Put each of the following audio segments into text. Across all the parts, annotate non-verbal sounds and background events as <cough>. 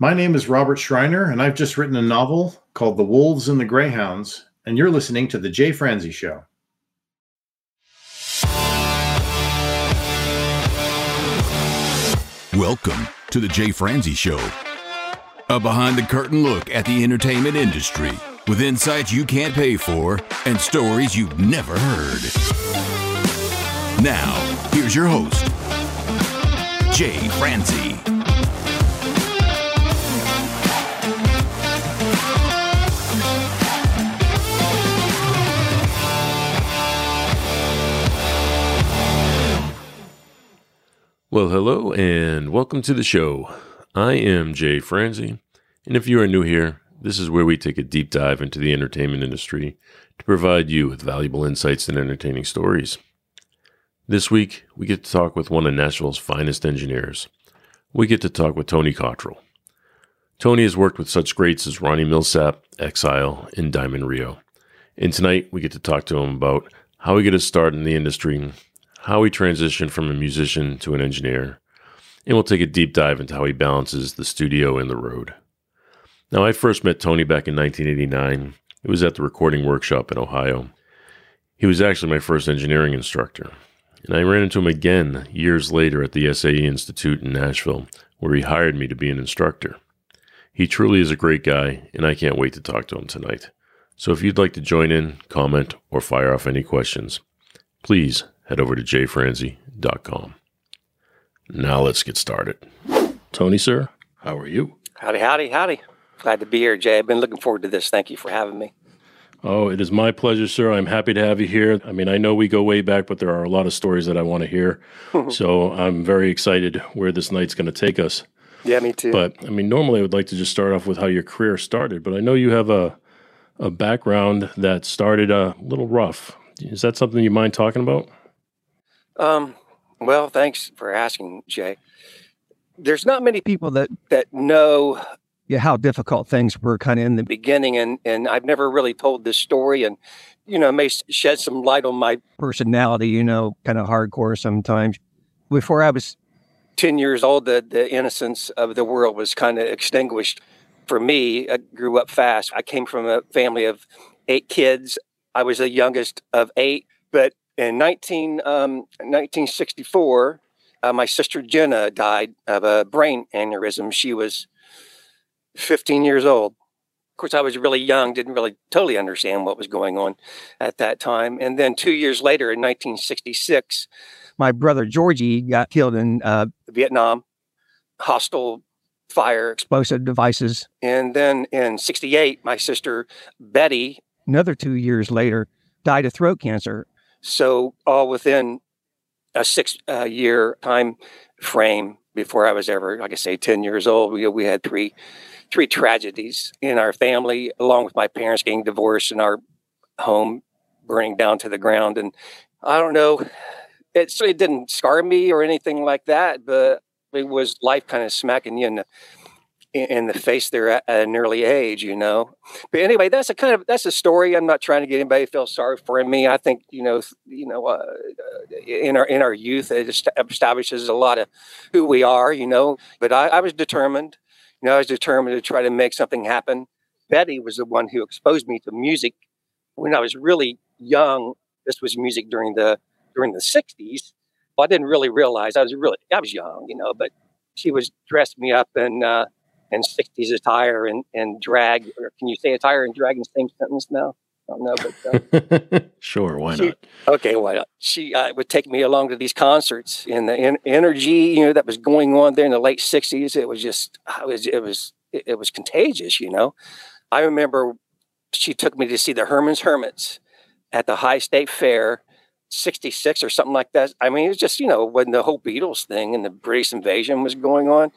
My name is Robert Schreiner, and I've just written a novel called The Wolves and the Greyhounds, and you're listening to The Jay Franze Show. Welcome to The Jay Franze Show, a behind the curtain look at the entertainment industry with insights you can't pay for and stories you've never heard. Now, here's your host, Jay Franze. Well, hello and welcome to the show. I am Jay Franze, and if you are new here, this is where we take a deep dive into the entertainment industry to provide you with valuable insights and entertaining stories. This week, we get to talk with one of Nashville's finest engineers. We get to talk with Tony Cottrill. Tony has worked with such greats as Ronnie Milsap, Exile, and Diamond Rio. And tonight, we get to talk to him about how he got his start in the industry how he transitioned from a musician to an engineer, and we'll take a deep dive into how he balances the studio and the road. Now, I first met Tony back in 1989. It was at the recording workshop in Ohio. He was actually my first engineering instructor, and I ran into him again years later at the SAE Institute in Nashville, where he hired me to be an instructor. He truly is a great guy, and I can't wait to talk to him tonight. So if you'd like to join in, comment, or fire off any questions, please head over to jfranze.com. Now let's get started. Tony, sir, how are you? Howdy, howdy, howdy. Glad to be here, Jay. I've been looking forward to this. Thank you for having me. Oh, it is my pleasure, sir. I'm happy to have you here. I mean, I know we go way back, but there are a lot of stories that I want to hear. <laughs> so I'm very excited where this night's going to take us. Yeah, me too. But I mean, normally I would like to just start off with how your career started, but I know you have a a background that started uh, a little rough. Is that something you mind talking about? Um, well, thanks for asking, Jay. There's not many people that that know yeah, how difficult things were kind of in the beginning, and and I've never really told this story, and you know, may shed some light on my personality. You know, kind of hardcore sometimes. Before I was ten years old, the the innocence of the world was kind of extinguished for me. I grew up fast. I came from a family of eight kids. I was the youngest of eight, but in 19, um, 1964, uh, my sister Jenna died of a brain aneurysm. She was 15 years old. Of course, I was really young, didn't really totally understand what was going on at that time. And then two years later, in 1966, my brother Georgie got killed in uh, Vietnam, hostile fire, explosive devices. And then in 68, my sister Betty, another two years later, died of throat cancer. So all within a six uh, year time frame before I was ever, like I say, 10 years old, we, we had three, three tragedies in our family, along with my parents getting divorced and our home burning down to the ground. And I don't know, it certainly didn't scar me or anything like that, but it was life kind of smacking you in the in the face there at, an early age, you know. But anyway, that's a kind of that's a story. I'm not trying to get anybody to feel sorry for me. I think you know, you know, uh, in our in our youth, it establishes a lot of who we are, you know. But I, I was determined. You know, I was determined to try to make something happen. Betty was the one who exposed me to music when I was really young. This was music during the during the '60s. Well, I didn't really realize I was really I was young, you know, but she was dressed me up and. Uh, and 60s attire and, and drag. Or can you say attire and drag in the same sentence now? I don't know, but uh, <laughs> sure, why she, not? Okay, why not? She uh, would take me along to these concerts, and the en- energy, you know, that was going on there in the late '60s. It was just, it was, it was, it, it was contagious. You know, I remember she took me to see the Herman's Hermits at the Ohio State Fair 66 or something like that. I mean, it was just, you know, when the whole Beatles thing and the British invasion was going on.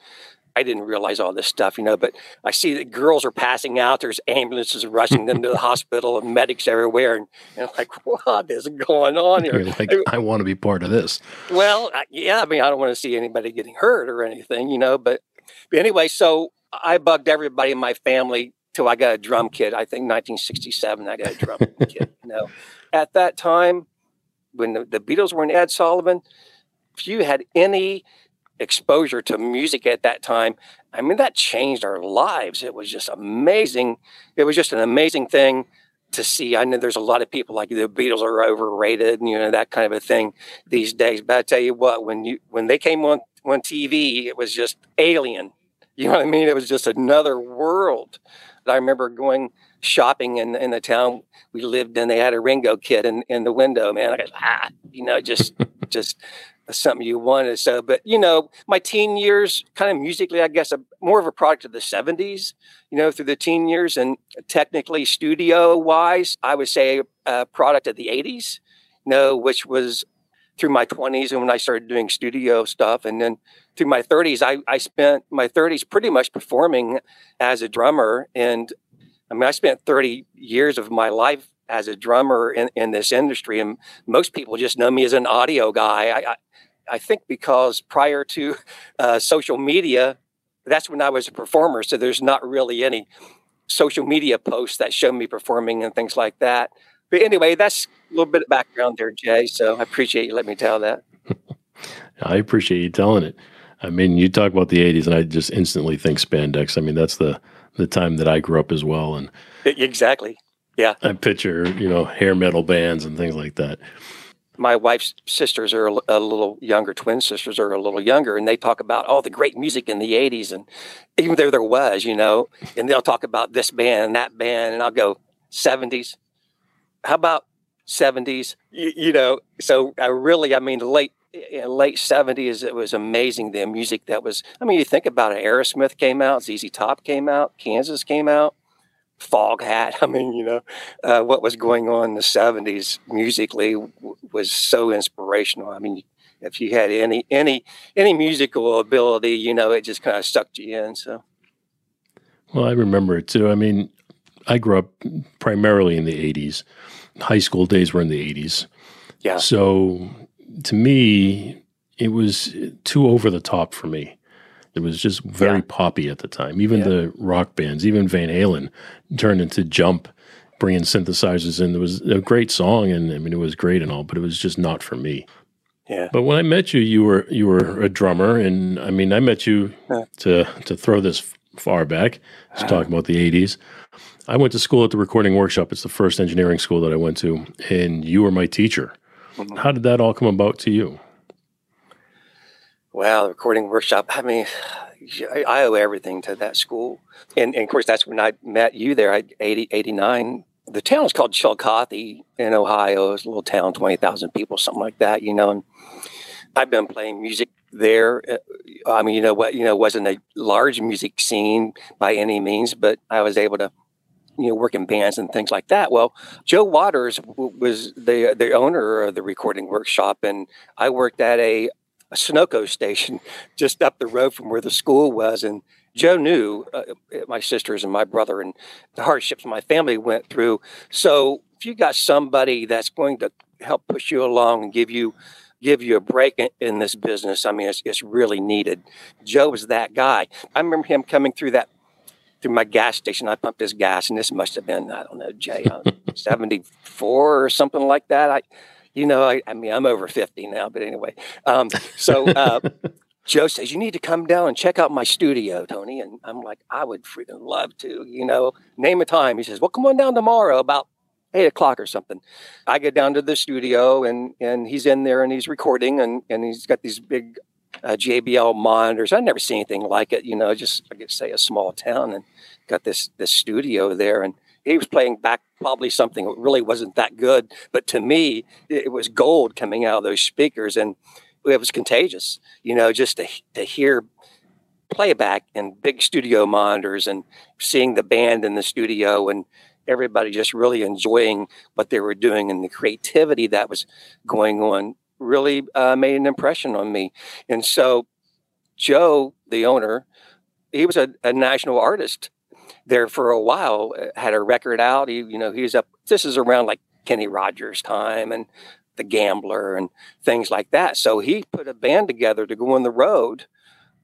I didn't realize all this stuff, you know, but I see that girls are passing out. There's ambulances rushing them to the hospital and medics everywhere. And, and I'm like, <laughs> what is going on here? You're like, I, I want to be part of this. Well, yeah, I mean, I don't want to see anybody getting hurt or anything, you know, but, but anyway, so I bugged everybody in my family till I got a drum kit. I think 1967, I got a drum <laughs> kit, you know. At that time, when the, the Beatles were in Ed Sullivan, if you had any exposure to music at that time, I mean, that changed our lives. It was just amazing. It was just an amazing thing to see. I know there's a lot of people like the Beatles are overrated, and you know that kind of a thing these days. But I tell you what, when you when they came on on TV, it was just alien. You know what I mean? It was just another world. I remember going shopping in, in the town we lived in. They had a Ringo kit in, in the window, man. I go, ah, you know, just <laughs> just something you wanted. So, but you know, my teen years, kind of musically, I guess, a, more of a product of the '70s. You know, through the teen years, and technically, studio wise, I would say a product of the '80s. You know, which was through my 20s and when I started doing studio stuff, and then through my 30s, I, I spent my 30s pretty much performing as a drummer. And I mean, I spent 30 years of my life as a drummer in, in this industry, and most people just know me as an audio guy. I, I, I think because prior to uh, social media, that's when I was a performer. So there's not really any social media posts that show me performing and things like that. But anyway, that's a little bit of background there, Jay. So I appreciate you letting me tell that. <laughs> I appreciate you telling it. I mean, you talk about the '80s, and I just instantly think spandex. I mean, that's the the time that I grew up as well, and exactly, yeah. I picture you know hair metal bands and things like that my wife's sisters are a little younger, twin sisters are a little younger, and they talk about all the great music in the 80s. And even though there was, you know, and they'll talk about this band and that band, and I'll go, 70s. How about 70s? You, you know, so I really, I mean, the late, eh, eh, late 70s, it was amazing the music that was. I mean, you think about it, Aerosmith came out, ZZ Top came out, Kansas came out. Foghat. <laughs> I mean, you know, uh, what was going on in the 70s musically w- was so inspirational. I mean, if you had any any any musical ability, you know, it just kind of sucked you in. So, well, I remember it too. I mean, I grew up primarily in the 80s. High school days were in the 80s. Yeah. So, to me, it was too over the top for me. It was just very yeah. poppy at the time. Even yeah. the rock bands, even Van Halen, turned into Jump, bringing synthesizers in. There was a great song, and I mean it was great and all, but it was just not for me. Yeah. But when I met you, you were you were a drummer, and I mean I met you yeah. to to throw this far back. Just uh-huh. talking about the '80s. I went to school at the Recording Workshop. It's the first engineering school that I went to, and you were my teacher. Mm-hmm. How did that all come about to you? Wow, the recording workshop. I mean, I owe everything to that school. And, and of course, that's when I met you there, I, 80, 89. The town is called Chillicothe in Ohio. It's a little town, 20,000 people, something like that, you know. And I've been playing music there. Uh, I mean, you know what, you know, wasn't a large music scene by any means, but I was able to you know, work in bands and things like that. Well, Joe Waters was the the owner of the recording workshop, and I worked at a a Sunoco station just up the road from where the school was. And Joe knew uh, my sisters and my brother and the hardships my family went through. So if you got somebody that's going to help push you along and give you give you a break in, in this business, I mean, it's, it's really needed. Joe was that guy. I remember him coming through that through my gas station. I pumped his gas, and this must have been I don't know, Jay, uh, seventy four or something like that. I you know, I, I mean, I'm over 50 now, but anyway. Um, so uh, <laughs> Joe says, You need to come down and check out my studio, Tony. And I'm like, I would freaking love to, you know, name a time. He says, Well, come on down tomorrow about eight o'clock or something. I get down to the studio and, and he's in there and he's recording and, and he's got these big uh, JBL monitors. I've never seen anything like it, you know, just I could say a small town and got this this studio there. And he was playing back probably something that really wasn't that good, but to me, it was gold coming out of those speakers, and it was contagious. You know, just to to hear playback and big studio monitors and seeing the band in the studio and everybody just really enjoying what they were doing and the creativity that was going on really uh, made an impression on me. And so, Joe, the owner, he was a, a national artist there for a while, uh, had a record out. He, you know, he was up, this is around like Kenny Rogers time and the Gambler and things like that. So he put a band together to go on the road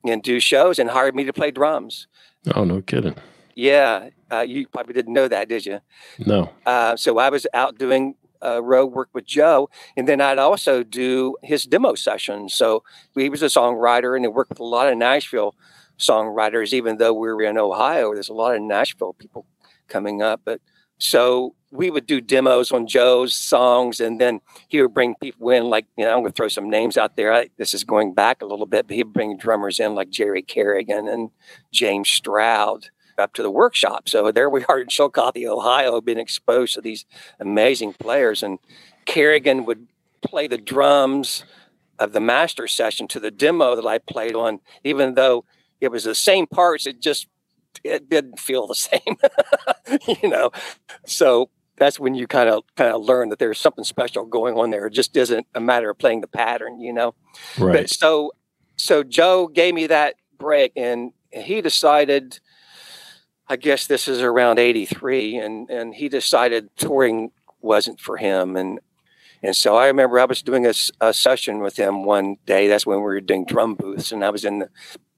and do shows and hired me to play drums. Oh, no kidding. Yeah. Uh, you probably didn't know that, did you? No. Uh, so I was out doing uh, road work with Joe, and then I'd also do his demo sessions. So he was a songwriter, and he worked with a lot of Nashville songwriters. Even though we were in Ohio, there's a lot of Nashville people coming up. But so we would do demos on Joe's songs, and then he would bring people in. Like you know, I'm going to throw some names out there. I, this is going back a little bit, but he'd bring drummers in like Jerry Carrigan and James Stroud up to the workshop. So there we are in Chillicothe, Ohio, being exposed to these amazing players. And Carrigan would play the drums of the master session to the demo that I played on, even though it was the same parts. It just it didn't feel the <laughs> same, you know. So that's when you kind of kind of learn that there's something special going on there. It just isn't a matter of playing the pattern, you know. Right. But so so Joe gave me that break, and he decided I guess this is around 83 and, and he decided touring wasn't for him. And, and so I remember I was doing a, a session with him one day. That's when we were doing drum booths and I was in the,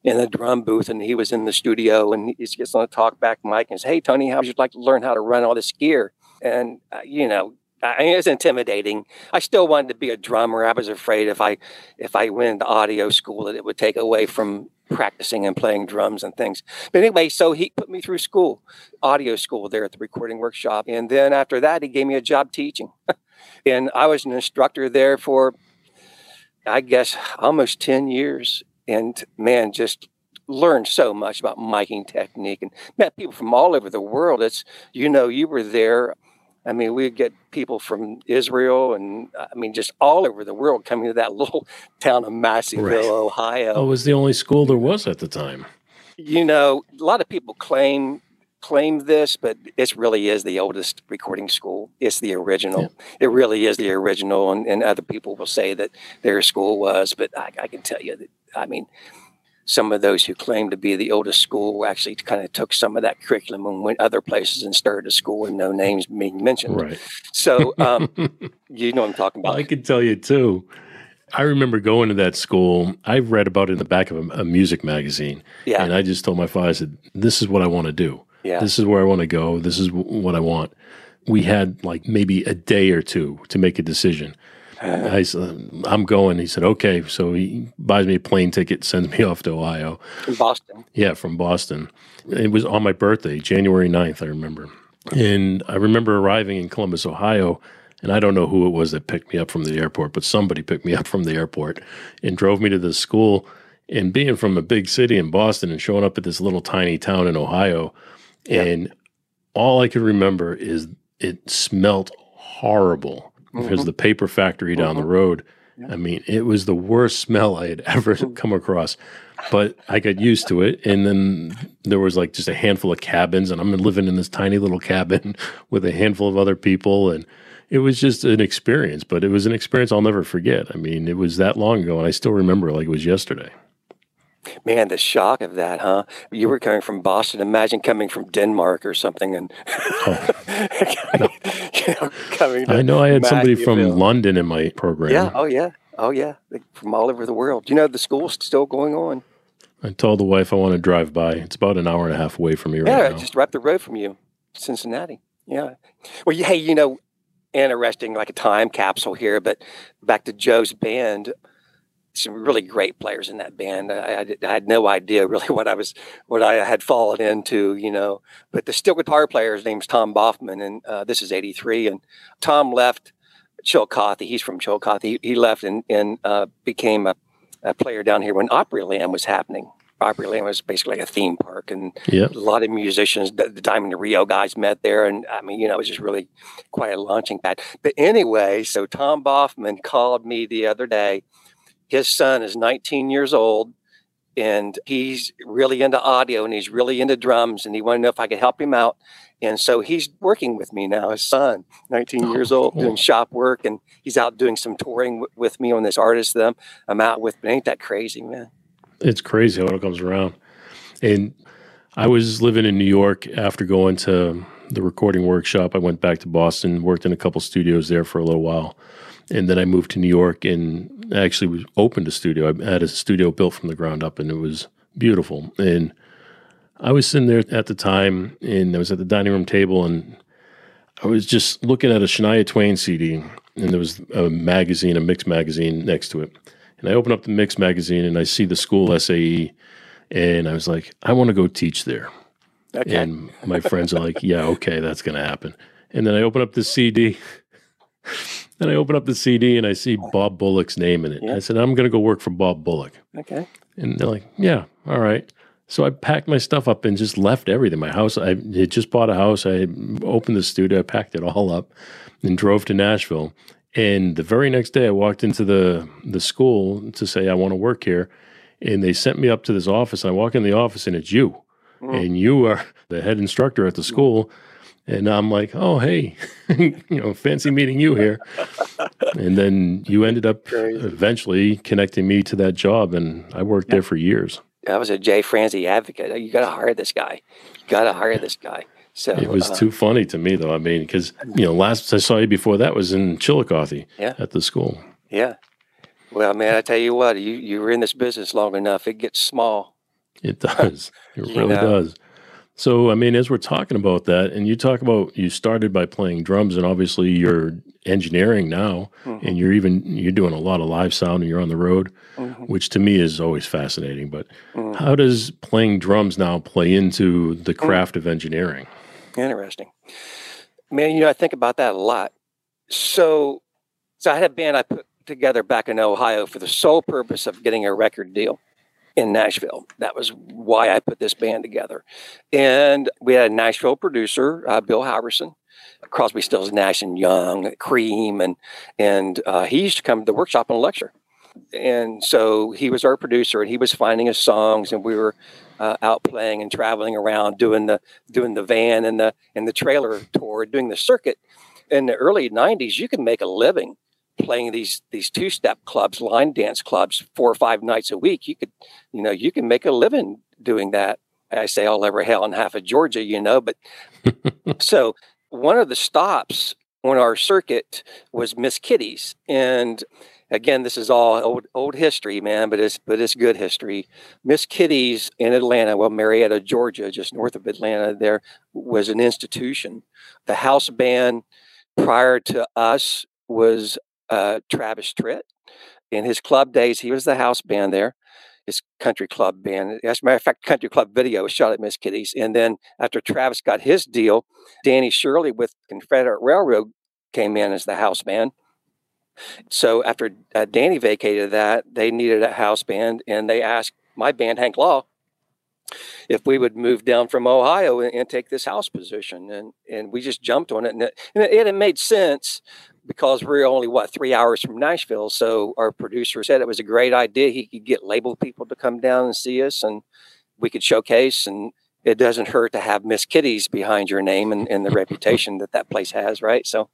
in the drum booth and he was in the studio and he gets on the talk back mic and says, Hey, Tony, how would you like to learn how to run all this gear? And, uh, you know, I it was intimidating. I still wanted to be a drummer. I was afraid if I if I went into audio school that it would take away from practicing and playing drums and things. But anyway, so he put me through school, audio school there at the recording workshop. And then after that, he gave me a job teaching. <laughs> and I was an instructor there for, I guess, almost 10 years. And man, just learned so much about miking technique and met people from all over the world. It's, you know, you were there I mean, we get people from Israel and I mean, just all over the world coming to that little <laughs> town of Massieville, right. Ohio. Oh, it was the only school there was at the time. You know, a lot of people claim claim this, but it really is the oldest recording school. It's the original. Yeah. It really is the original, and, and, other people will say that their school was, but I, I can tell you that I mean some of those who claim to be the oldest school actually kind of took some of that curriculum and went other places and started a school with no names being mentioned. Right. So um, <laughs> you know what I'm talking about. I can tell you too. I remember going to that school. I read about it in the back of a, a music magazine. Yeah. And I just told my father, I said, this is what I want to do. Yeah. This is where I want to go. This is w- what I want. We had like maybe a day or two to make a decision. <sighs> I said, um, I'm going. He said, okay. So he buys me a plane ticket, sends me <laughs> off to Ohio. From Boston. Yeah, from Boston. It was on my birthday, January 9th, I remember. And I remember arriving in Columbus, Ohio, and I don't know who it was that picked me up from the airport, but somebody picked me <laughs> up from the airport and drove me to the school. And being from a big city in Boston and showing up at this little tiny town in Ohio, and all I could remember is it smelt horrible mm-hmm. because the paper factory down mm-hmm. the road. Yeah. I mean, it was the worst smell I had ever mm. come across. But I got used to it, and then there was like just a handful of cabins, and I'm living in this tiny little cabin <laughs> with a handful of other people, and it was just an experience. But it was an experience I'll never forget. I mean, it was that long ago, and I still remember like it was yesterday. Man, the shock of that, huh? You were coming from Boston. Imagine coming from Denmark or something, and <laughs> oh. <laughs> you know, coming I know I had somebody from London in my program. Yeah. Oh, yeah. Oh, yeah. From all over the world. You know, the school's still going on. I told the wife I want to drive by. It's about an hour and a half away from me right yeah, now. just right up the road from you, Cincinnati. Yeah. Well, hey, you know, interesting, like a time capsule here, but back to Joe's band some really great players in that band. I, I, I, had no idea really <laughs> what I was, what I had fallen into, you know. But the steel guitar player, his name's Tom Boffman, and uh, this is '83. And Tom left Chillicothe. He's from Chillicothe. He, he left and, and uh, became a, a, player down here when Opryland was happening. Opryland was basically a theme park, and yep. a lot of musicians, the, the Diamond Rio guys met there, and I mean, you know, it was just really quite a launching pad. But anyway, so Tom Boffman called me the other day his son is 19 years old and he's really into audio and he's really into drums and he wanted to know if I could help him out. And so he's working with me now, his son, 19 years old, cool. doing shop work and he's out doing some touring w- with me on this artist that I'm out with. But ain't that crazy, man? It's crazy how it all comes around. And I was living in New York after going to the recording workshop. I went back to Boston, worked in a couple studios there for a little while. And then I moved to New York and actually was opened a studio. I had a studio built from the ground up, and it was beautiful. And I was sitting there at the time, and I was at the dining room table, and I was just looking at a Shania Twain CD, and there was a magazine, a mix magazine next to it. And I open up the mix magazine and I see the school SAE, and I was like, I want to go teach there. Okay. And my friends are like, Yeah, okay, that's going to happen. And then I open up the CD. Then I open up the CD and I see Bob Bullock's name in it. Yeah. I said, I'm going to go work for Bob Bullock. okay. And they're like, yeah, all right. So I packed my stuff up and just left everything. My house, I had just bought a house. I opened the studio, I packed it all up and drove to Nashville. And the very next day, I walked into the, the school to say, I want to work here. And they sent me up to this office. I walk in the office and it's you. Mm. And you are <laughs> the head instructor at the mm. school. And I'm like, oh, hey, <laughs> you know, fancy meeting you here. And then you ended up Crazy. eventually connecting me to that job. And I worked there for years. I was a Jay Franze advocate. You got to hire this guy. You got to hire this guy. So It was uh, too funny to me, though. I mean, because, you know, last I saw you before that was in Chillicothe Yeah. at the school. yeah. Well, man, I tell you what, you you were in this business long enough, it gets small. It does. It <laughs> really know. does. So, I mean, as we're talking about that, and you talk about you started by playing drums, and obviously you're engineering now, Mhm. and you're even you're doing a lot of live sound, and you're on the road, Mhm. which to me is always fascinating. But Mhm. how does playing drums now play into the Mm. craft of engineering? Interesting. Man, you know, I think about that a lot. So, so I had a band I put together back in Ohio for the sole purpose of getting a record deal in Nashville. That was why I put this band together. And we had a Nashville producer, uh, Bill Halverson, Crosby, Stills, Nash and Young, Cream, and and uh, he used to come to the workshop and lecture. And so he was our producer, and he was finding us songs, and we were uh, out playing and traveling around doing the doing the van and the and the trailer tour, doing the circuit. In the early '90s, you could make a living playing these these two step clubs, line dance clubs, four or five nights a week. You could, you know, you can make a living doing that. I say all over hell and half of Georgia, you know, but <laughs> so one of the stops on our circuit was Miss Kitty's, and again, this is all old old history, man, but it's but it's good history. Miss Kitty's in Atlanta, well, Marietta, Georgia, just north of Atlanta, there was an institution. The house band prior to us was uh, Travis Tritt. In his club days, he was the house band there. His country club band. As a matter of fact, country club video was shot at Miss Kitty's. And then after Travis got his deal, Danny Shirley with Confederate Railroad came in as the house band. So after uh, Danny vacated that, they needed a house band, and they asked my band, Hank Law, if we would move down from Ohio and, and take this house position, and and we just jumped on it, and it, and it, it made sense because we are only what three hours from Nashville. So our producer said it was a great idea. He could get label people to come down and see us, and we could showcase. And it doesn't hurt to have Miss Kitty's behind your name and, and the reputation that that place has, right? So,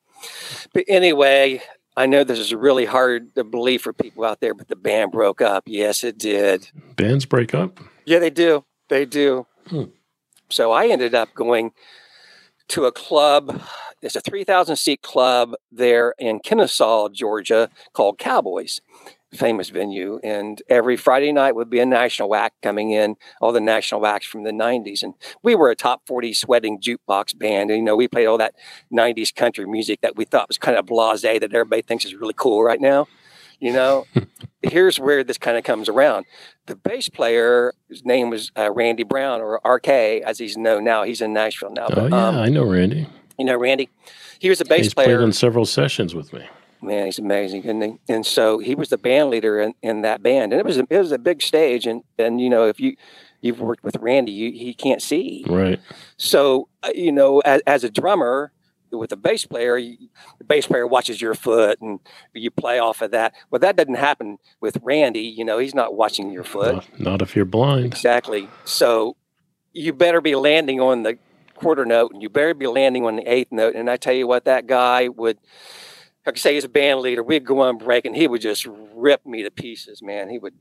but anyway, I know this is really hard to believe for people out there, but the band broke up. Yes, it did. Bands break up. Yeah, they do. They do. Hmm. So I ended up going to a club. It's a 3,000 seat club there in Kennesaw, Georgia, called Cowboys. Famous venue. And every Friday night would be a national act coming in, all the national acts from the 90s. And we were a top 40 sweating jukebox band. And, you know, we played all that 90s country music that we thought was kind of blase that everybody thinks is really cool right now. You know, <laughs> here's where this kind of comes around the bass player, his name was uh, Randy Brown or RK, as he's known now. He's in Nashville now. Oh yeah, um, I know Randy. you know, Randy, he was a bass player. He's played on several sessions with me. Man, he's amazing, isn't he? And so he was the band leader in, in that band, and it was a, it was a big stage. And and you know, if you you've worked with Randy, you, he can't see. Right. So uh, you know, as, as a drummer with a bass player, you, the bass player watches your foot, and you play off of that. Well, that doesn't happen with Randy. You know, he's not watching your foot. Not, not if you're blind. Exactly. So you better be landing on the quarter note and you better be landing on the eighth note. And I tell you what, that guy would, like I say, he's a band leader. We'd go on break and he would just rip me to pieces, man. He would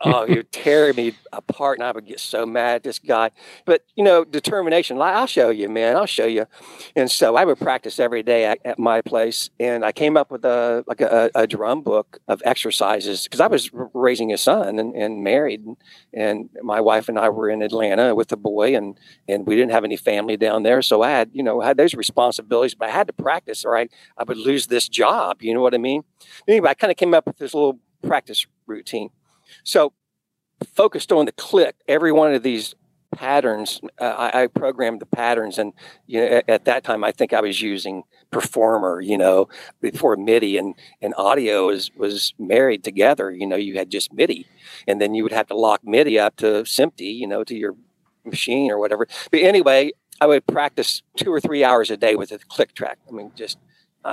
oh, would tear me apart, and I would get so mad at this guy. But you know, determination. Like, I'll show you, man. I'll show you. And so I would practice every day at, at my place, and I came up with a like a, a drum book of exercises because I was raising a son and, and married, and, and my wife and I were in Atlanta with a boy, and and we didn't have any family down there, so I had you know had those responsibilities, but I had to practice, or I I would lose this job. You know what I mean? Anyway, I kind of came up with this little practice routine. So focused on the click, every one of these patterns, uh, I, I, programmed the patterns, and you know, at, at, that time, I think I was using Performer, you know, before MIDI and and audio was was married together. You know, you had just MIDI, and then you would have to lock MIDI up to SMPTE, you know, to your machine or whatever. But anyway, I would practice two or three hours a day with a click track. I mean, just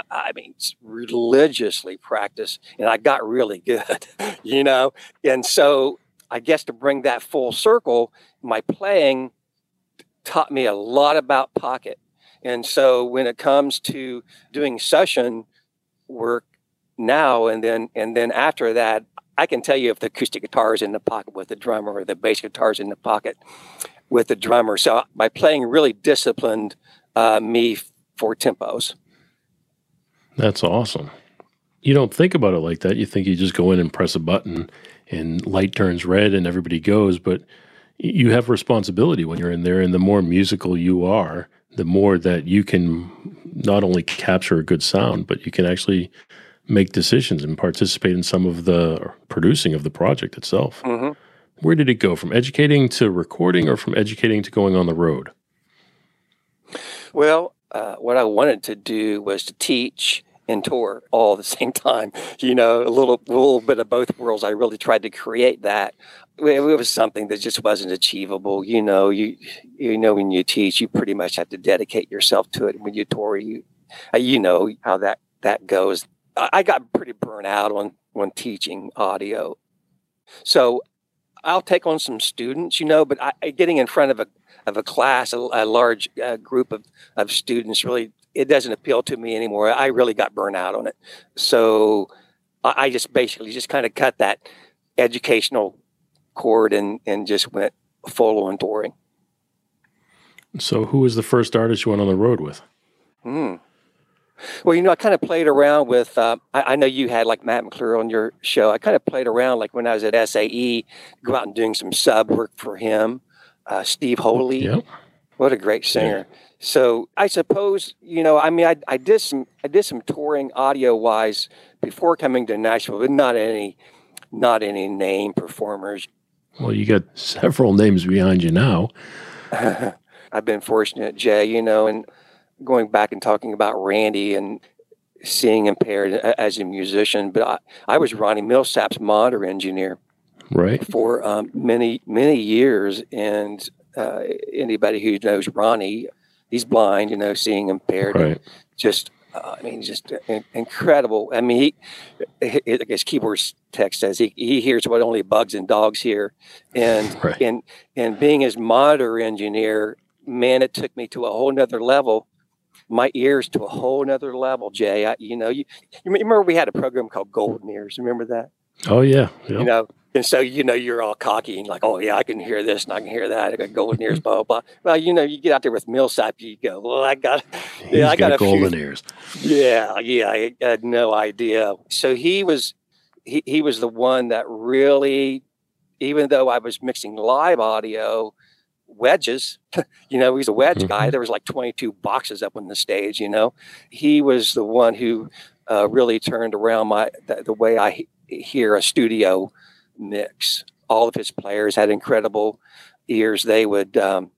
I mean, religiously practice, and I got really good, <laughs> you know. And so, I guess to bring that full circle, my playing taught me a lot about pocket. And so, when it comes to doing session work now and then, and then after that, I can tell you if the acoustic guitar is in the pocket with the drummer or the bass guitar is in the pocket with the drummer. So, my playing really disciplined uh, me for tempos. That's awesome. You don't think about it like that. You think you just go in and press a button and light turns red and everybody goes, but you have responsibility when you're in there. And the more musical you are, the more that you can not only capture a good sound, but you can actually make decisions and participate in some of the producing of the project itself. Mm-hmm. Where did it go from educating to recording or from educating to going on the road? Well, uh, what I wanted to do was to teach and tour all at the <laughs> same time. You know, a little little bit of both worlds. I really tried to create that. It was something that just wasn't achievable. You know, you you know when you teach, you pretty much have to dedicate yourself to it. When you tour, you uh, you know how that that goes. I got pretty burnt out on on teaching audio, so I'll take on some students, you know, but I, getting in front of a of a class, a, a large uh, group of, of students, really, it doesn't appeal to me anymore. I really got burnt out on it. So I, I just basically just kind of cut that educational cord and, and just went full on touring. So, who was the first artist you went on the road with? Hmm. Well, you know, I kind of played around with. Uh, I, I, know you had like Matt McClure on your show. I kind of played around like when I was at SAE, go out and doing some sub work for him uh, Steve Holy. Yep. What a great singer. Yeah. So I suppose you know. I mean, I, I did some I did some touring audio wise before coming to Nashville, but not any not any name performers. Well, you got several names behind you now. <laughs> I've been fortunate, Jay. You know, and going back and talking about Randy and seeing impaired as a musician, but I, I was Ronnie Milsap's monitor engineer right. for um, many many years. And uh, anybody who knows ronnie he's blind you know seeing impaired. Right. just uh, i mean just incredible. I mean he, guess keyboard text says he, he hears what only bugs and dogs hear. And <laughs> right. and and being his monitor engineer man it took me to a whole nother level. My ears to a whole nother level jay. I, you know you, you remember we had a program called golden ears? Remember that? Oh yeah. Yep. you know and so, you know, you're all cocky and like, oh, yeah, I can hear this and I can hear that. I got golden ears, blah, blah, blah. Well, you know, you get out there with Milsap, you go, well, I got, <laughs> yeah, I got, got golden few. ears. Yeah, yeah, I had no idea. So he was, he, he was the one that really, even though I was mixing live audio, wedges, <laughs> you know, he's a wedge mm-hmm. guy. There was like 22 boxes up on the stage, you know. He was the one who uh, really turned around my, the, the way I hear a studio mix. All of his players had incredible ears. They would, um,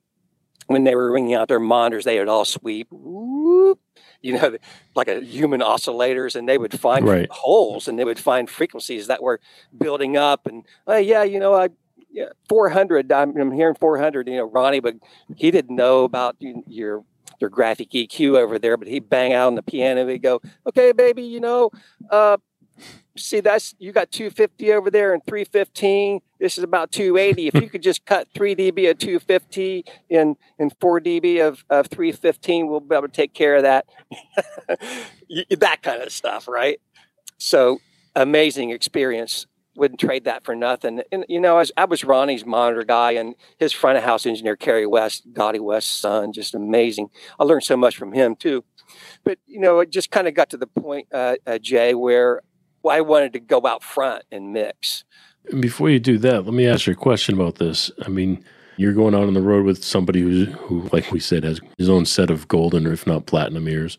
when they were ringing out their monitors, they would all sweep, whoop, you know, like a human oscillators, and they would find right. holes and they would find frequencies that were building up. And oh, yeah, you know, I yeah, 400. I'm, I'm hearing 400. You know, Ronnie, but he didn't know about your your graphic EQ over there. But he'd bang out on the piano. He'd go, "Okay, baby, you know, uh, see that's you got 250 over there and 315 this is about 280 if you could just cut 3 db of 250 and and 4 db of, of 315 we'll be able to take care of that <laughs> that kind of stuff right so amazing experience wouldn't trade that for nothing. And you know, I was, I was Ronnie's monitor guy, and his front of house engineer Kerry West, Dottie West's son, just amazing. I learned so much from him too. But you know, it just kind of got to the point, uh, uh, Jay, where I wanted to go out front and mix. Before you do that, let me ask you a question about this. I mean, you're going out on the road with somebody who's, who, like we said, has his own set of golden, or if not platinum ears.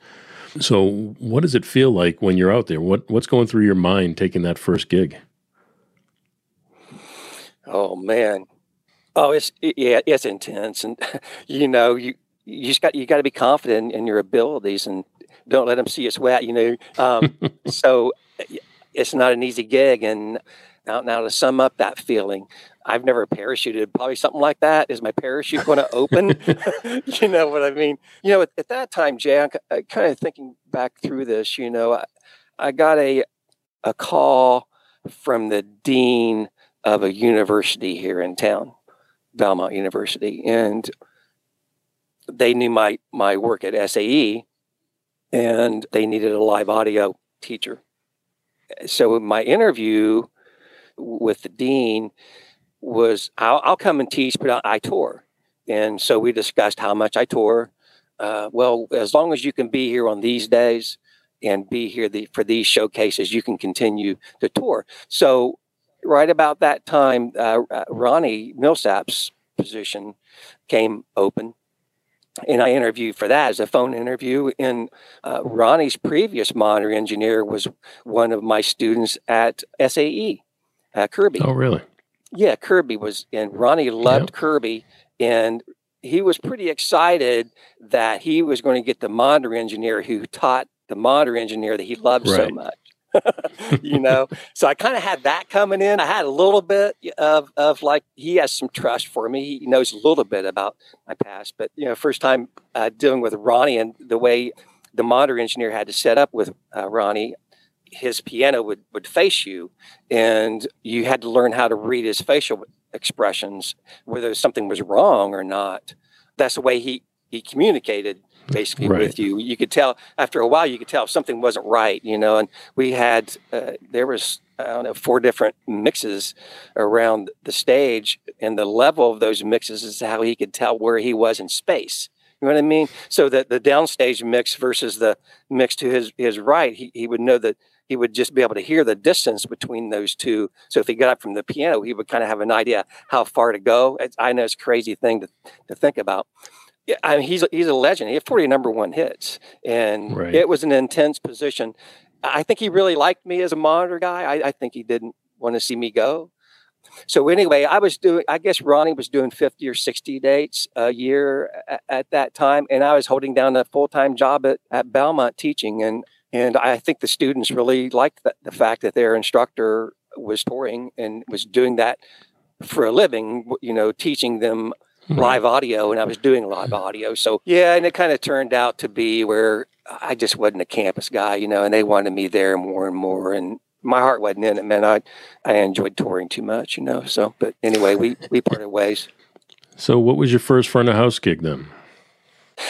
So, what does it feel like when you're out there? What what's going through your mind taking that first gig? Oh man, oh it's yeah, it's intense, and <laughs> you know you you just got you got to be confident in your abilities and don't let them see you sweat. You know, um, <laughs> so it's not an easy gig, and now now to sum up that feeling, I've never parachuted. Probably something like that. Is my parachute going to open? <laughs> <laughs> you know what I mean? You know, at, at that time, Jay, I'm, kind of thinking back through this. You know, I, I got a a call from the dean of a university here in town, Belmont University, and they knew my my work at SAE, and they needed a live audio teacher. So my interview with the dean was I'll, I'll come and teach, but I, I, tour. And so we discussed how much I tour. Uh, well, as long as you can be here on these days and be here the, for these showcases, you can continue to tour. So right about that time, uh, uh, Ronnie Milsap's position came open. And I interviewed for that as a phone interview. And uh, Ronnie's previous monitor engineer was one of my students at SAE, uh, Kirby. Oh, really? Yeah, Kirby was, and Ronnie loved yep. Kirby. And he was pretty excited that he was going to get the monitor engineer who taught the monitor engineer that he loved right. so much. <laughs> you know, so I kind of had that coming in. I had a little bit of, of like, he has some trust for me. He knows a little bit about my past, but, you know, first time uh, dealing with Ronnie and the way the monitor engineer had to set up with uh, Ronnie, his piano would, would face you and you had to learn how to read his facial expressions, whether something was wrong or not. That's the way he, he communicated basically right. with you. You could tell after a while, you could tell if something wasn't right, you know. And we had uh, there was I don't know four different mixes around the stage, and the level of those mixes is how he could tell where he was in space. You know what I mean? So that the downstage mix versus the mix to his his right, he, he would know that he would just be able to hear the distance between those two. So if he got up from the piano, he would kind of have an idea how far to go. It's, I know it's a crazy thing to, to think about. Yeah, I mean, he's he's a legend. He had 40 number one hits, and right. it was an intense position. I think he really liked me as a monitor guy. I, I think he didn't want to see me go. So anyway, I was doing. I guess Ronnie was doing 50 or 60 dates a year at, at that time, and I was holding down a full time job at, at Belmont teaching. And and I think the students really liked the, the fact that their instructor was touring and was doing that for a living. You know, teaching them live audio and I was doing live audio. So yeah, and it kind of turned out to be where I just wasn't a campus guy, you know, and they wanted me there more and more and my heart wasn't in it, man. I I enjoyed touring too much, you know. So but anyway, we we parted ways. So what was your first front of house gig then?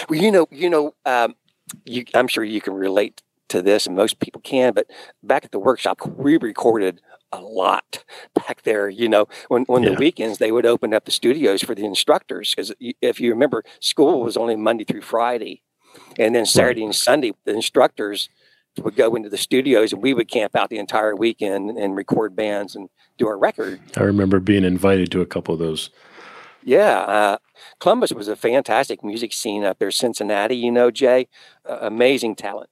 Well, you know, you know, um, you, I'm sure you can relate to this, and most people can. But back at the workshop, we recorded a lot back there. You know, when when yeah. the weekends they would open up the studios for the instructors because if you remember, school was only Monday through Friday, and then Saturday right. and Sunday the instructors would go into the studios and we would camp out the entire weekend and record bands and do our record. I remember being invited to a couple of those. Yeah, uh, Columbus was a fantastic music scene up there. Cincinnati, you know, Jay, uh, amazing talent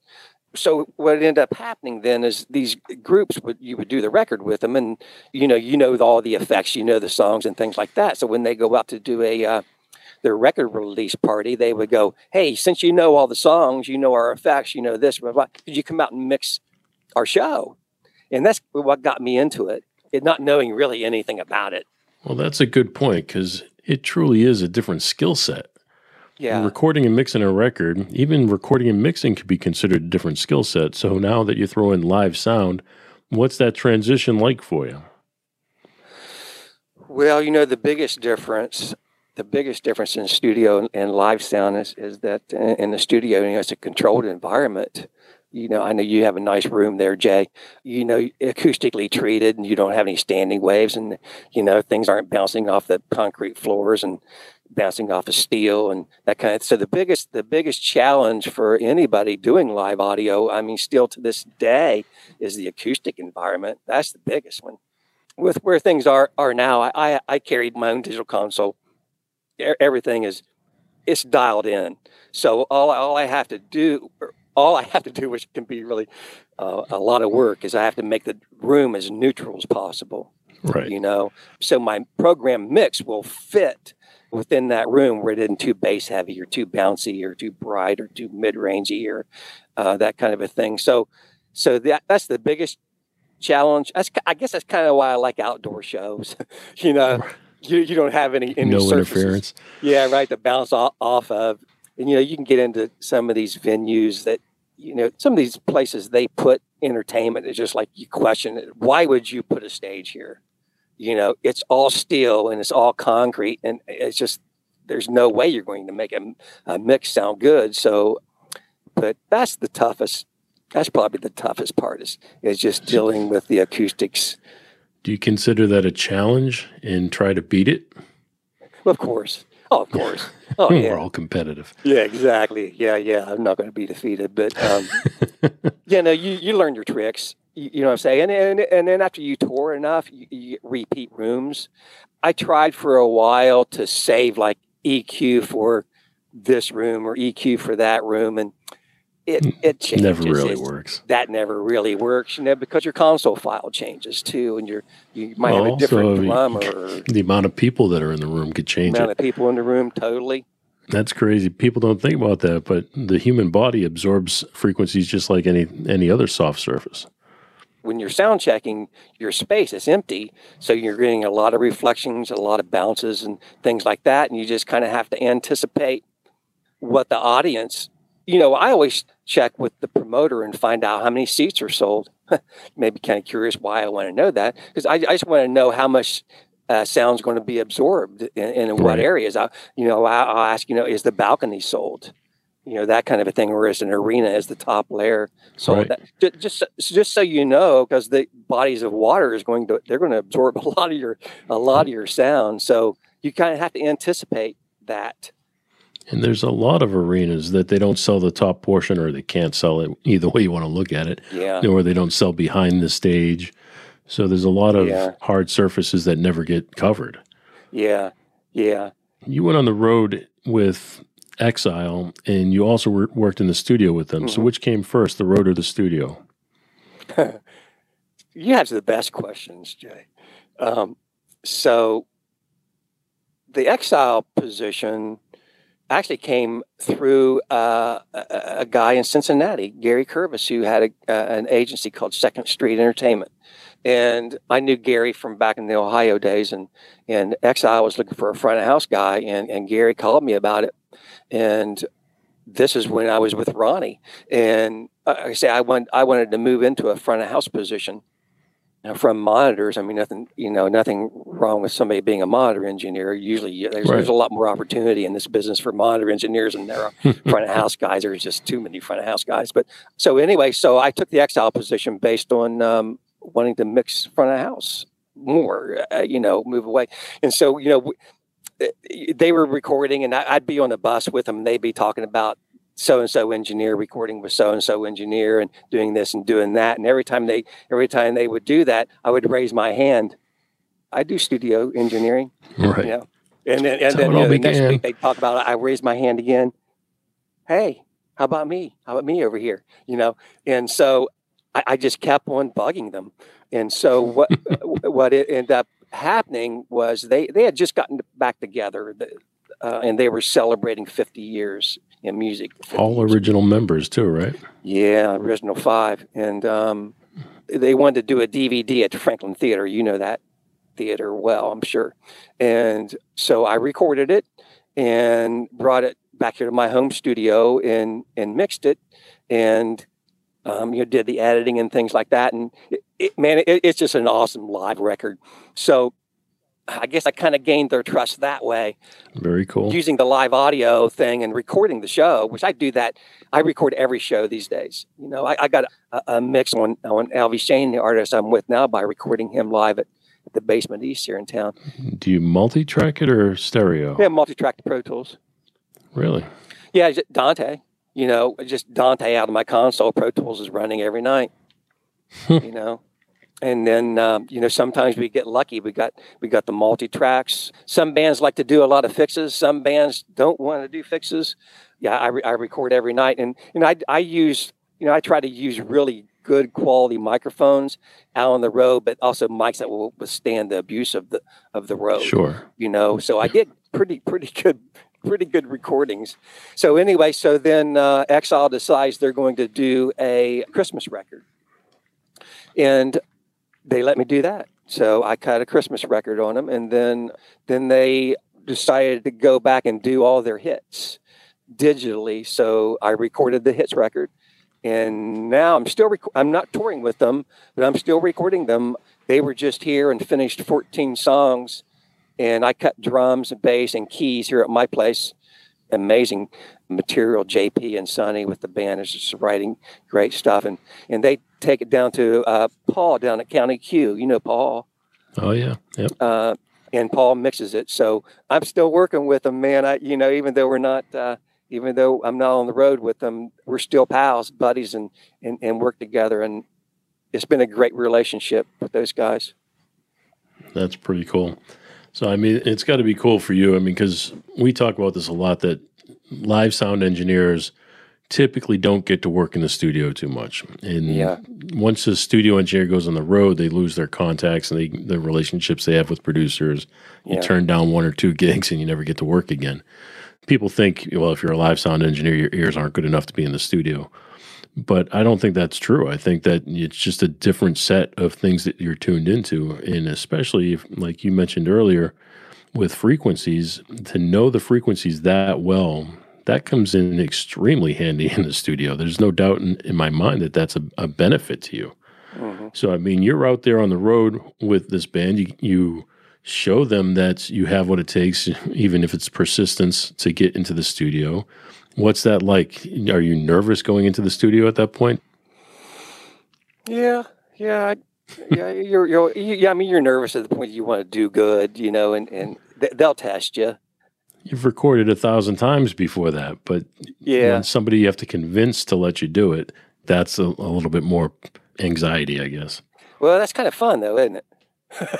so what ended up happening then is these groups would you would do the record with them and you know you know all the effects you know the songs and things like that. So when they go out to do a uh, their record release party they would go hey since you know all the songs you know our effects you know this blah, blah, could you come out and mix our show? And that's what got me into it, it not knowing really anything about it. Well that's a good point because it truly is a different skill set yeah. Recording and mixing a record, even recording and mixing could be considered a different skill set. So now that you throw in live sound, what's that transition like for you? Well, you know, the biggest difference, the biggest difference in studio and live sound is, is that in the studio, you know, it's a controlled environment you know, I know you have a nice room there, Jay. You know, acoustically treated, and you don't have any standing waves, and you know things aren't bouncing off the concrete floors and bouncing off of steel and that kind of. So the biggest the biggest challenge for anybody doing live audio, I mean, still to this day, is the acoustic environment. That's the biggest one. With where things are are now, I I, carried my own digital console. Everything is it's dialed in. So all all I have to do all I have to do, which can be really uh, a lot of work, is I have to make the room as neutral as possible. Right. You know, so my program mix will fit within that room where it isn't too bass heavy or too bouncy or too bright or too mid rangey or uh, that kind of a thing. So, so that that's the biggest challenge. That's I guess that's kind of why I like outdoor shows. <laughs> you know, you, you don't have any, any no surfaces. interference. Yeah, right. To bounce off, off of, and you know, you can get into some of these venues that you know, some of these places they put entertainment. It's just like you question it. Why would you put a stage here? You know, it's all steel and it's all concrete, and it's just there's no way you're going to make a, a mix sound good. So, but that's the toughest. That's probably the toughest part is is just dealing with the acoustics. Do you consider that a challenge and try to beat it? Of course. Oh, of course. <laughs> Oh, yeah. We're all competitive. Yeah, exactly. Yeah, yeah. I'm not going to be defeated, but um, <laughs> yeah, no, you you learn your tricks. You, you know what I'm saying? And, and and then after you tour enough, you, you repeat rooms. I tried for a while to save like EQ for this room or EQ for that room, and it hmm. it changes. Never really works. That never really works, you know, because your console file changes too, and you're you might Well, have a different drummer or The amount of people that are in the room could change amount it. of people in the room. Totally. That's crazy. People don't think about that, but the human body absorbs frequencies just like any any other soft surface. When you're sound checking, your space is empty. So you're getting a lot of reflections, a lot of bounces, and things like that. And you just kind of have to anticipate what the audience, you know, I always check with the promoter and find out how many seats are sold. <laughs> Maybe kind of curious why I want to know that because I, I just want to know how much uh, sound's going to be absorbed in, in what Right. areas. I, you know, I, I'll ask, you know, is the balcony sold? You know, that kind of a thing, is an arena is the top layer sold? Right. That, just so- just so you know, because the bodies of water is going to they're going to absorb <laughs> a lot of your a lot of your sound. So you kind of have to anticipate that. And there's a lot of arenas that they don't sell the top portion or they can't sell it either way you want to look at it, Yeah, or they don't sell behind the stage. So there's a lot of Yeah. hard surfaces that never get covered. yeah, yeah. You went on the road with Exile and you also wor- worked in the studio with them. So Mhm. which came first, the road or the studio? <laughs> You have the best questions, Jay. Um, so the exile position actually came through uh, a, a guy in Cincinnati, Gary Curvis, who had a, uh, an agency called Second Street Entertainment. And I knew Gary from back in the Ohio days, and, and Exile was looking for a front of house guy, and, and Gary called me about it. And this is when I was with Ronnie. And uh, I say I, want, I wanted to move into a front of house position now, from monitors, I mean, nothing, you know, nothing wrong with somebody being a monitor engineer. Usually, there's, Right. there's a lot more opportunity in this business for monitor engineers than there are <laughs> front of house guys. There's just too many front of house guys. But so anyway, so I took the exile position based on um, wanting to mix front of house more, uh, you know, move away. And so, you know, they were recording, and I'd be on the bus with them. And they'd be talking about so and so engineer recording with so and so engineer and doing this and doing that. And every time they every time they would do that, I would raise my hand. I do studio engineering, Right. you know. And then, and then you know, the next week they talk about it. I raise my hand again. Hey, how about me? How about me over here? You know, and so I, I just kept on bugging them. And so what <laughs> what it ended up happening was they they had just gotten back together, uh, and they were celebrating 50 years in music. 50 All years original members too, right? yeah, original five, and um, they wanted to do a DVD at the Franklin Theater. You know that theater well, I'm sure. And so I recorded it and brought it back here to my home studio and and mixed it, and um, you know did the editing and things like that. And it, it, man, it, it's just an awesome live record. So I guess I kind of gained their trust that way. Very cool. Using the live audio thing and recording the show, which I do that. I record every show these days. You know, I, I got a, a, mix on on Elvie Shane, the artist I'm with now, by recording him live at, at the Basement East here in town. Do you multi-track it or stereo? Yeah, multi-track Pro Tools. Really? Yeah, Dante. You know, just Dante out of my console. Pro Tools is running every night. <laughs> you know? And then um, you know sometimes we get lucky. We got we got the multi tracks some bands like to do a lot of fixes. Some bands don't want to do fixes. Yeah i, re- I record every night. And you know I, I use you know i try to use really good quality microphones out on the road but also mics that will withstand the abuse of the of the road sure. you know? So i get pretty pretty good pretty good recordings so anyway so then uh, exile decides they're going to do a christmas record and they let me do that. So I cut a Christmas record on them, and then then they decided to go back and do all their hits digitally. So I recorded the hits record, and now I'm still rec- I'm not touring with them, but I'm still recording them. They were just here and finished 14 songs, and I cut drums and bass and keys here at my place. Amazing material, JP and Sonny with the band is just writing great stuff, and and they take it down to uh, Paul down at County Q. You know Paul. Oh yeah, yep. Uh, and Paul mixes it. So I'm still working with them, man. I, you know, even though we're not, uh, even though I'm not on the road with them, we're still pals, buddies, and, and and work together. And it's been a great relationship with those guys. That's pretty cool. So I mean, it's got to be cool for you. I mean, because we talk about this a lot that live sound engineers typically don't get to work in the studio too much. And yeah. once a studio engineer goes on the road, they lose their contacts and they, the relationships they have with producers. You Yeah. turn down one or two gigs and you never get to work again. People think, well, if you're a live sound engineer, your ears aren't good enough to be in the studio. But I don't think that's true. I think that it's just a different set of things that you're tuned into. And especially, if, like you mentioned earlier, with frequencies, to know the frequencies that well, that comes in extremely handy <laughs> in the studio. There's no doubt in, in my mind that that's a, a benefit to you. Mhm. So, I mean, you're out there on the road with this band. You, you show them that you have what it takes, even if it's persistence, to get into the studio. What's that like? Are you nervous going into the studio at that point? Yeah, yeah, yeah. You're, you're, you- yeah. I mean, you're nervous at the point you want to do good, you know, and and th- they'll test you. You've recorded a thousand times before that, but Yeah, when somebody you have to convince to let you do it, that's a, a little bit more anxiety, I guess. well, that's kind of fun, though, isn't it?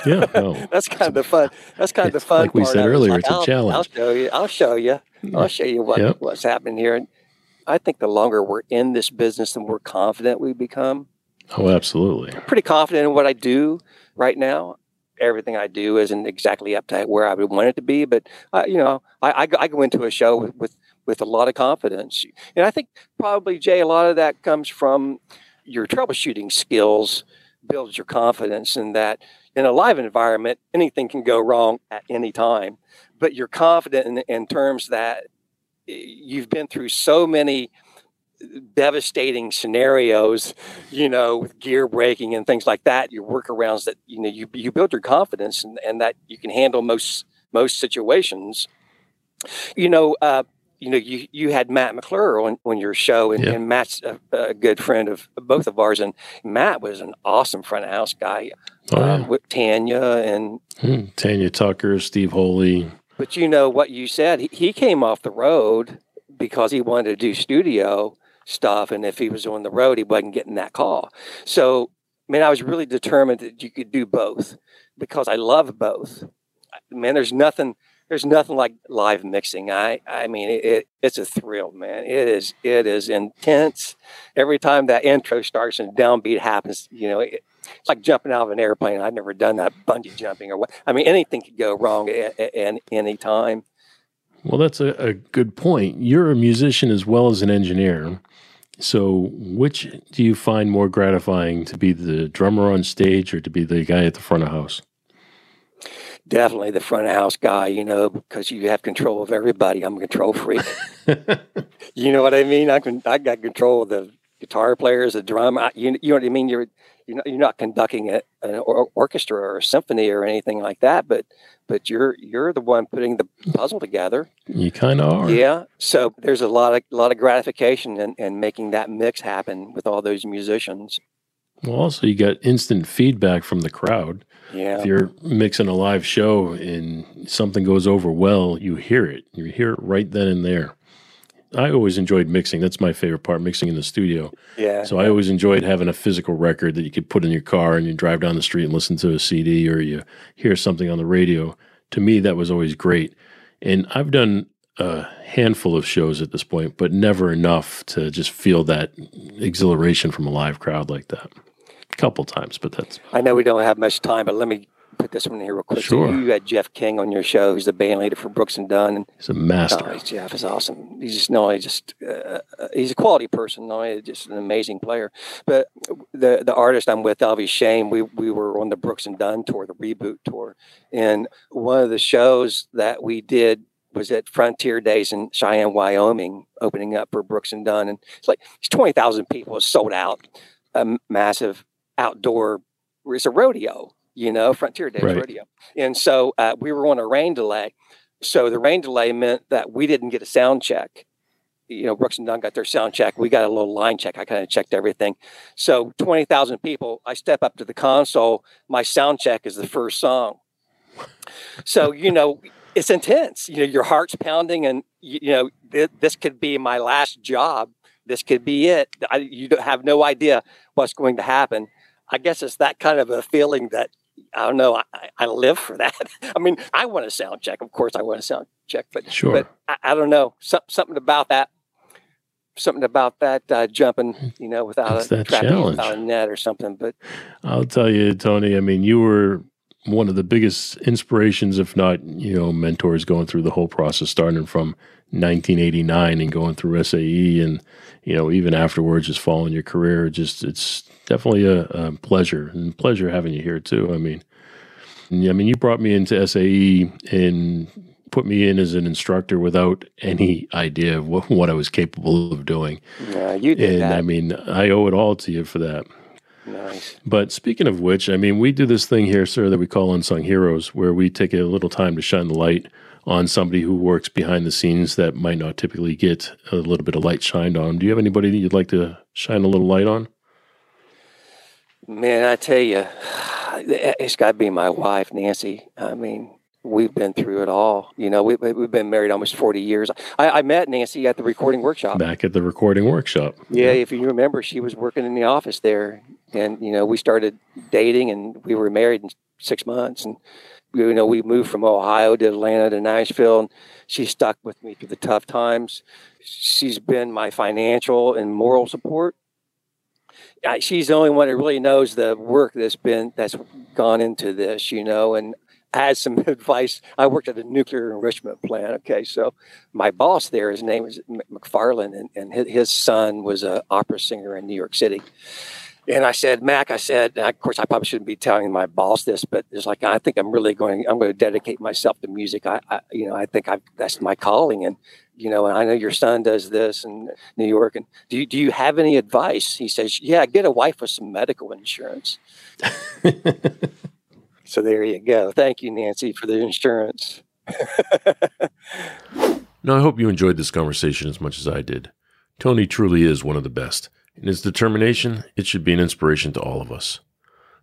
Yeah, <laughs> no. That's kind of the fun. That's kind of the fun. Like we part said of it. earlier, like, it's a challenge. I'll show you. I'll show you. I'll show you what Yep. what's happening here. And I think the longer we're in this business, the more confident we become. Oh, absolutely. Pretty confident in what I do right now. Everything I do isn't exactly up to where I would want it to be, but uh, you know, I, I, go- I go into a show with, with with a lot of confidence, and I think probably Jay, a lot of that comes from your troubleshooting skills builds your confidence in that in a live environment anything can go wrong at any time. But you're confident in, in terms that eh, you've been through so many devastating scenarios you know with gear breaking and things like that your workarounds that you know you, you build your confidence and, and that you can handle most most situations. You know uh, you know, you, you had Matt McClure on, on your show, and, Yeah. and Matt's a, a good friend of both of ours. And Matt was an awesome front of house guy Oh, uh, with Tanya. And Hmm. Tanya Tucker, Steve Holy. but you know what you said, he, he came off the road because he wanted to do studio stuff, and if he was on the road, he wasn't getting that call. So, man, I was really determined that you could do both because I love both. Man, there's nothing. There's nothing like live mixing. I, I mean, it, it, it's a thrill, man. It is, it is intense. Every time that intro starts and downbeat happens, you know, it, it's like jumping out of an airplane. I've never done that bungee jumping or what. I mean, anything could go wrong at, at, at any time. Well, that's a, a good point. You're a musician as well as an engineer. So, which do you find more gratifying to be the drummer on stage or to be the guy at the front of house? Definitely the front of house guy, you know, because you have control of everybody. I'm a control freak. <laughs> you know what I mean? I can, I got control of the guitar players, the drum. You, you know what I mean? You're you're not, you're not conducting a, an or- orchestra or a symphony or anything like that, but but you're you're the one putting the puzzle together. You kind of are. Yeah. So there's a lot of lot of gratification in, in making that mix happen with all those musicians. Well, also you got instant feedback from the crowd. Yeah. If you're mixing a live show and something goes over well, you hear it. You hear it right then and there. I always enjoyed mixing. That's my favorite part, mixing in the studio. Yeah. So I always enjoyed having a physical record that you could put in your car and you drive down the street and listen to a CD or you hear something on the radio. To me, that was always great. And I've done a handful of shows at this point, but never enough to just feel that exhilaration from a live crowd like that. A couple times, but that's I know we don't have much time, but let me put this one in here real quick. So Sure. you had Jeff King on your show, who's the band leader for Brooks and Dunn, He's a master. Oh, Jeff is awesome. He's just not only just uh, uh, he's a quality person, not only just an amazing player, but the the artist I'm with, Elvie Shane, we we were on the Brooks and Dunn tour, the reboot tour, and one of the shows that we did was at Frontier Days in Cheyenne, Wyoming, opening up for Brooks and Dunn, and it's like it's twenty thousand people, sold out, a massive outdoor. It's a rodeo, you know, Frontier Days Right. rodeo, and so uh, we were on a rain delay. So the rain delay meant that we didn't get a sound check. You know, Brooks and Dunn got their sound check. We got a little line check. I kind of checked everything. So 20,000 people, I step up to the console. My sound check is the first song. So, you know, it's intense. You know, your heart's pounding and, you, you know, th- this could be my last job. This could be it. I, you don't have no idea what's going to happen. I guess it's that kind of a feeling that I don't know. I, I- live for that. <laughs> I mean, I want a sound check. Of course, I want a sound check, but Sure. but I, I don't know. Some, something about that. Something about that uh, jumping, you know, without a that trapping challenge. without a net or something. But I'll tell you, Tony. I mean, you were one of the biggest inspirations, if not, you know, mentors going through the whole process, starting from 1989 and going through SAE, and you know, even afterwards, just following your career. Just it's definitely a, a pleasure and pleasure having you here too. I mean, yeah, I mean, you brought me into SAE and put me in as an instructor without any idea of what, what I was capable of doing. yeah, you did And that. I mean, I owe it all to you for that. Nice. But speaking of which, I mean, we do this thing here, sir, that we call Unsung Heroes, where we take a little time to shine the light on somebody who works behind the scenes that might not typically get a little bit of light shined on. Do you have anybody that you'd like to shine a little light on? Man, I tell you, <sighs> it's got to be my wife, Nancy. I mean, we've been through it all. You know, we, we've been married almost 40 years. I, I met Nancy at the recording workshop. Back at the recording workshop. Yeah, if you remember, she was working in the office there, and you know, we started dating, and we were married in six months, and you know, we moved from Ohio to Atlanta to Nashville, and she stuck with me through the tough times. She's been my financial and moral support. I, she's the only one that really knows the work that's been that's gone into this, you know, and I had some <laughs> advice. I worked at a nuclear enrichment plant. Okay, so my boss there, his name is M- McFarland, and, and his, son was an opera singer in New York City. And I said, Mac, I said, of course, I probably shouldn't be telling my boss this, but it's like I think I'm really going. I'm going to dedicate myself to music. I, I you know, I think I that's my calling, and you know, and I know your son does this in New York. And do you, do you have any advice? He says, Yeah, get a wife with some medical insurance. <laughs> so there you go. Thank you, Nancy, for the insurance. <laughs> Now, I hope you enjoyed this conversation as much as I did. Tony truly is one of the best. In his determination, it should be an inspiration to all of us.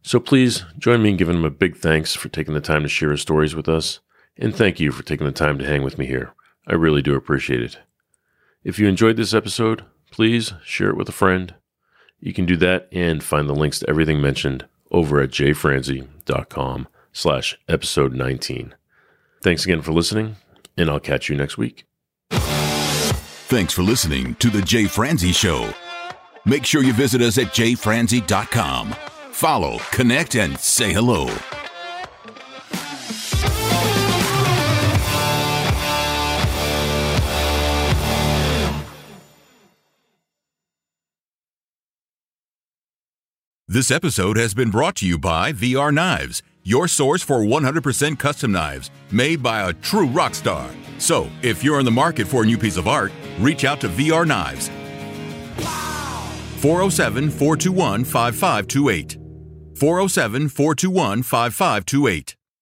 So please join me in giving him a big thanks for taking the time to share his stories with us, and thank you for taking the time to hang with me here. I really do appreciate it. If you enjoyed this episode, please share it with a friend. You can do that and find the links to everything mentioned over at jfranze.com slash episode 19. Thanks again for listening, and I'll catch you next week. Thanks for listening to The Jay Franze Show. Make sure you visit us at jfranze.com. Follow, connect, and say hello. This episode has been brought to you by VR Knives, your source for 100% custom knives made by a true rock star. So, if you're in the market for a new piece of art, reach out to VR Knives. 407 421 5528. 407 421 5528.